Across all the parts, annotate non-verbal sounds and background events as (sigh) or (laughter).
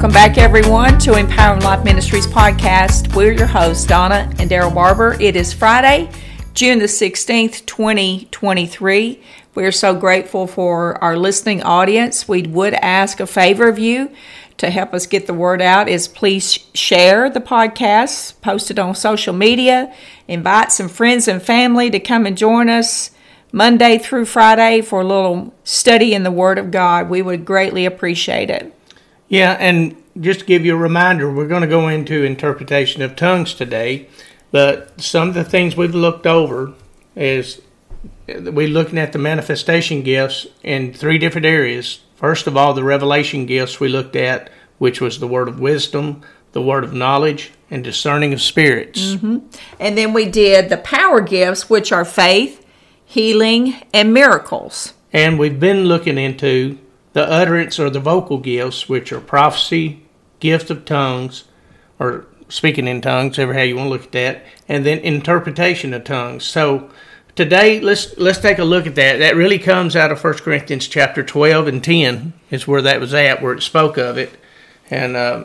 Welcome back, everyone, to Empowering Life Ministries podcast. We're your hosts, Donna and Daryl Barber. It is Friday, June the 16th, 2023. We're so grateful for our listening audience. We would ask a favor of you to help us get the word out is please share the podcast, post it on social media, invite some friends and family to come and join us Monday through Friday for a little study in the Word of God. We would greatly appreciate it. Yeah, and just to give you a reminder, we're going to go into interpretation of tongues today. But some of the things we've looked over is we're looking at the manifestation gifts in three different areas. First of all, the revelation gifts we looked at, which was the word of wisdom, the word of knowledge, and discerning of spirits. Mm-hmm. And then we did the power gifts, which are faith, healing, and miracles. And we've been looking into the utterance or the vocal gifts, which are prophecy, gift of tongues, or speaking in tongues, ever how you want to look at that, and then interpretation of tongues. So today, let's let's take a look at that. That really comes out of 1 Corinthians chapter 12 and 10 is where that was at, where it spoke of it, and. Uh,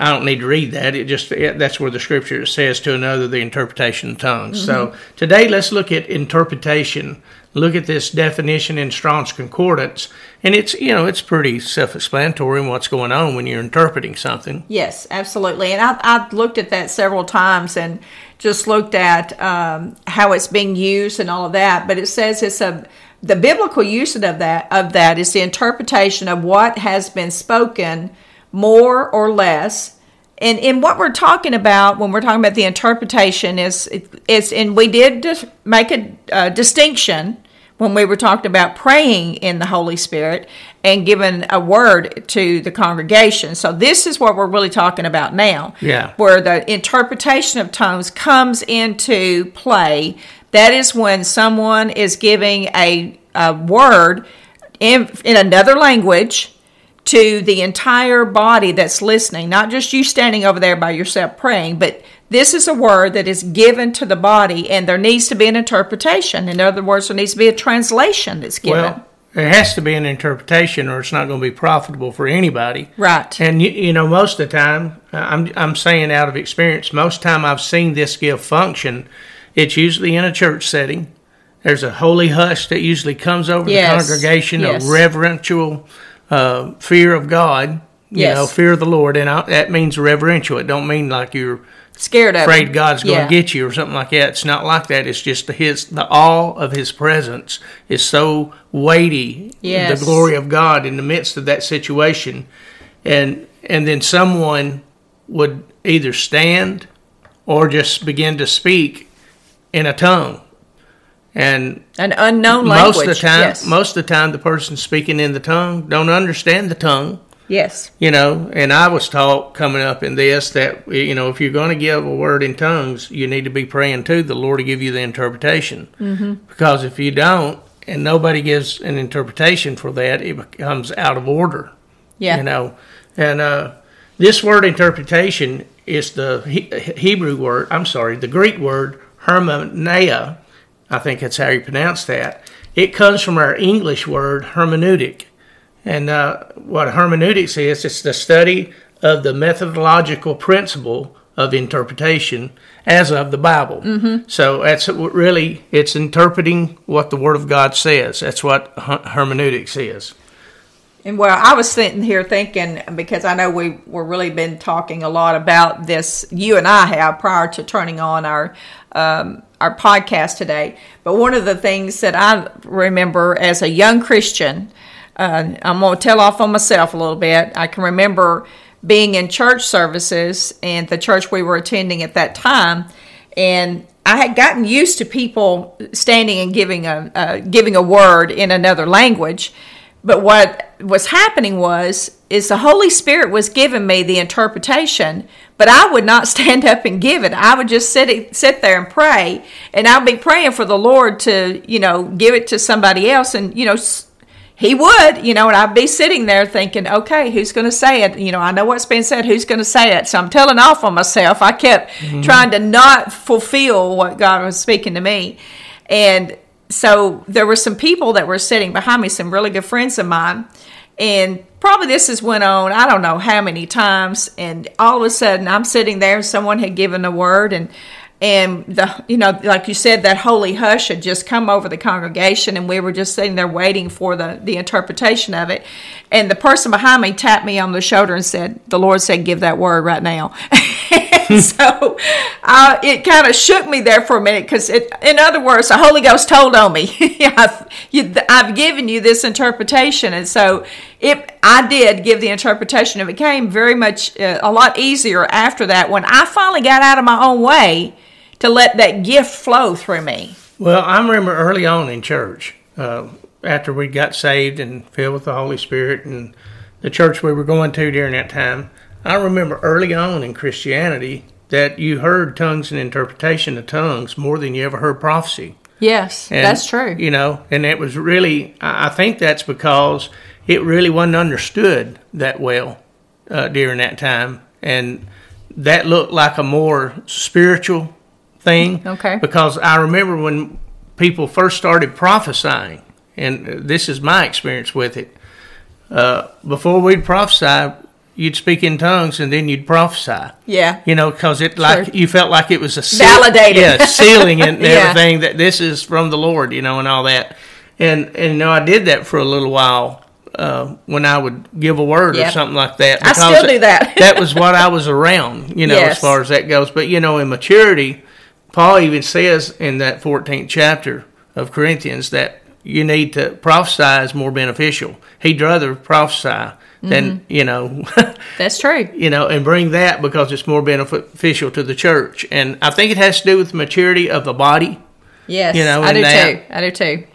I don't need to read that. It just it, that's where the scripture says to another the interpretation of tongues. Mm-hmm. So today let's look at interpretation look at this definition in Strong's Concordance, and it's you know it's pretty self-explanatory in what's going on when you're interpreting something. Yes, absolutely. And I, I've looked at that several times and just looked at um, how it's being used and all of that. But it says it's a the biblical use of that of that is the interpretation of what has been spoken more or less and in what we're talking about when we're talking about the interpretation is is and we did make a, a distinction when we were talking about praying in the Holy Spirit and giving a word to the congregation. So this is what we're really talking about now. Yeah. Where the interpretation of tongues comes into play. That is when someone is giving a, a word in, in another language to the entire body that's listening, not just you standing over there by yourself praying, but this is a word that is given to the body, and there needs to be an interpretation. In other words, there needs to be a translation that's given. Well, there has to be an interpretation, or it's not going to be profitable for anybody. Right. And you, you know, most of the time, I'm I'm saying out of experience, most time I've seen this gift function, it's usually in a church setting. There's a holy hush that usually comes over yes. the congregation, yes. a reverential uh, fear of God. You yes. know, fear of the Lord, and I, that means reverential. It don't mean like you're scared of afraid him. God's going to yeah. get you or something like that. It's not like that. It's just the, his the awe of His presence is so weighty. Yes. The glory of God in the midst of that situation, and and then someone would either stand or just begin to speak in a tongue and an unknown language. Most of the time, yes. most of the time, the person speaking in the tongue don't understand the tongue. Yes. You know, and I was taught coming up in this that you know if you're going to give a word in tongues, you need to be praying to the Lord to give you the interpretation. Mm-hmm. Because if you don't, and nobody gives an interpretation for that, it becomes out of order. Yeah. You know, and uh, this word interpretation is the he- Hebrew word. I'm sorry, the Greek word hermeneia I think that's how you pronounce that. It comes from our English word hermeneutic. And uh, what hermeneutics is, it's the study of the methodological principle of interpretation as of the Bible. Mm-hmm. So that's really, it's interpreting what the Word of God says. That's what hermeneutics is. And well, I was sitting here thinking because I know we were really been talking a lot about this. You and I have prior to turning on our um, our podcast today. But one of the things that I remember as a young Christian, uh, I'm going to tell off on myself a little bit. I can remember being in church services and the church we were attending at that time, and I had gotten used to people standing and giving a uh, giving a word in another language. But what was happening was is the Holy Spirit was giving me the interpretation, but I would not (laughs) stand up and give it. I would just sit sit there and pray, and I'd be praying for the Lord to, you know, give it to somebody else, and you know, He would, you know, and I'd be sitting there thinking, okay, who's going to say it? You know, I know what's being said. Who's going to say it? So I'm telling off on myself. I kept mm-hmm. trying to not fulfill what God was speaking to me, and so there were some people that were sitting behind me, some really good friends of mine and probably this has went on I don't know how many times, and all of a sudden I'm sitting there, and someone had given a word, and and the you know like you said that holy hush had just come over the congregation and we were just sitting there waiting for the the interpretation of it. And the person behind me tapped me on the shoulder and said the lord said give that word right now (laughs) (laughs) so uh, it kind of shook me there for a minute because in other words the holy ghost told on me (laughs) I've, you, I've given you this interpretation and so it i did give the interpretation it became very much uh, a lot easier after that when i finally got out of my own way to let that gift flow through me. Well, I remember early on in church, uh, after we got saved and filled with the Holy Spirit and the church we were going to during that time, I remember early on in Christianity that you heard tongues and interpretation of tongues more than you ever heard prophecy. Yes, and, that's true. You know, and it was really, I think that's because it really wasn't understood that well uh, during that time. And that looked like a more spiritual thing. Okay. Because I remember when people first started prophesying, and this is my experience with it. Uh, before we'd prophesy, you'd speak in tongues and then you'd prophesy. Yeah. You know, because it like sure. you felt like it was a seal, validated, yeah, sealing (laughs) and yeah. everything that this is from the Lord, you know, and all that. And and you know, I did that for a little while uh, when I would give a word yep. or something like that. I still do that. that was what I was around, you know, yes. as far as that goes. But you know, in maturity, Paul even says in that 14th chapter of Corinthians that you need to prophesy is more beneficial. He'd rather prophesy than, mm-hmm. you know. (laughs) That's true. You know, and bring that because it's more beneficial to the church. And I think it has to do with the maturity of the body. Yes, you know, I do that. too. I do too.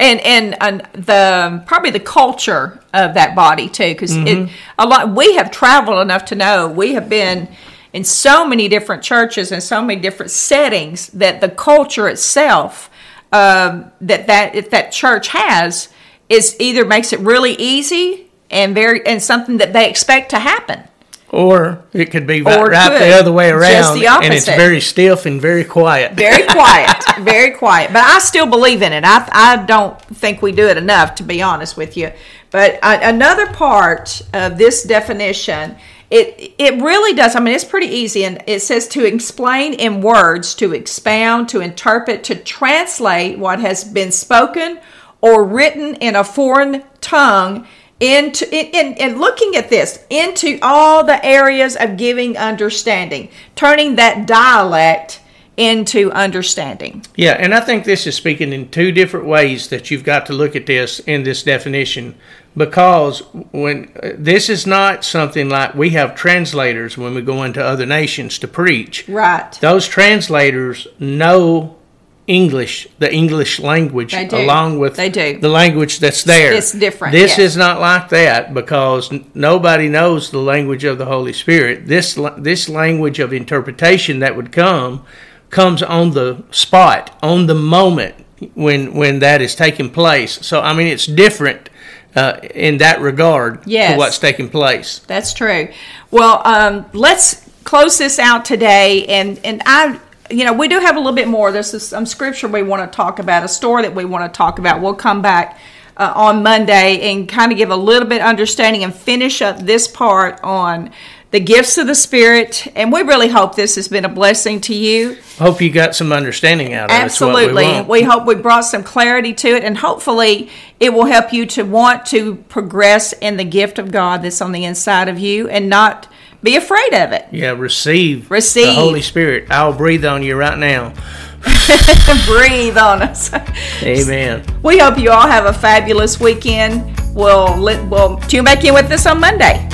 And, and and the probably the culture of that body too, because mm-hmm. a lot we have traveled enough to know we have been in so many different churches and so many different settings that the culture itself um, that that that church has is either makes it really easy and very and something that they expect to happen. Or it could be right, the other way around, Just the opposite. and it's very stiff and very quiet. Very (laughs) quiet, very quiet. But I still believe in it. I I don't think we do it enough, to be honest with you. But uh, another part of this definition it it really does. I mean, it's pretty easy, and it says to explain in words, to expound, to interpret, to translate what has been spoken or written in a foreign tongue into in, in, looking at this into all the areas of giving understanding turning that dialect into understanding yeah and i think this is speaking in two different ways that you've got to look at this in this definition because when this is not something like we have translators when we go into other nations to preach. Right. Those translators know English, the English language, along with they do. the language that's there. It's different. This yes. is not like that because nobody knows the language of the Holy Spirit. This this language of interpretation that would come comes on the spot, on the moment when when that is taking place. So I mean, it's different uh, in that regard yes, to what's taking place. That's true. Well, um, let's close this out today, and and I. You know, we do have a little bit more. There's some scripture we want to talk about, a story that we want to talk about. We'll come back uh, on Monday and kind of give a little bit understanding and finish up this part on the gifts of the Spirit. And we really hope this has been a blessing to you. Hope you got some understanding out of it. Absolutely. We, we, hope we brought some clarity to it, and hopefully it will help you to want to progress in the gift of God that's on the inside of you and not be afraid of it. Yeah, receive, receive the Holy Spirit. I'll breathe on you right now. (laughs) breathe on us. Amen. We hope you all have a fabulous weekend. We'll we'll tune back in with us on Monday.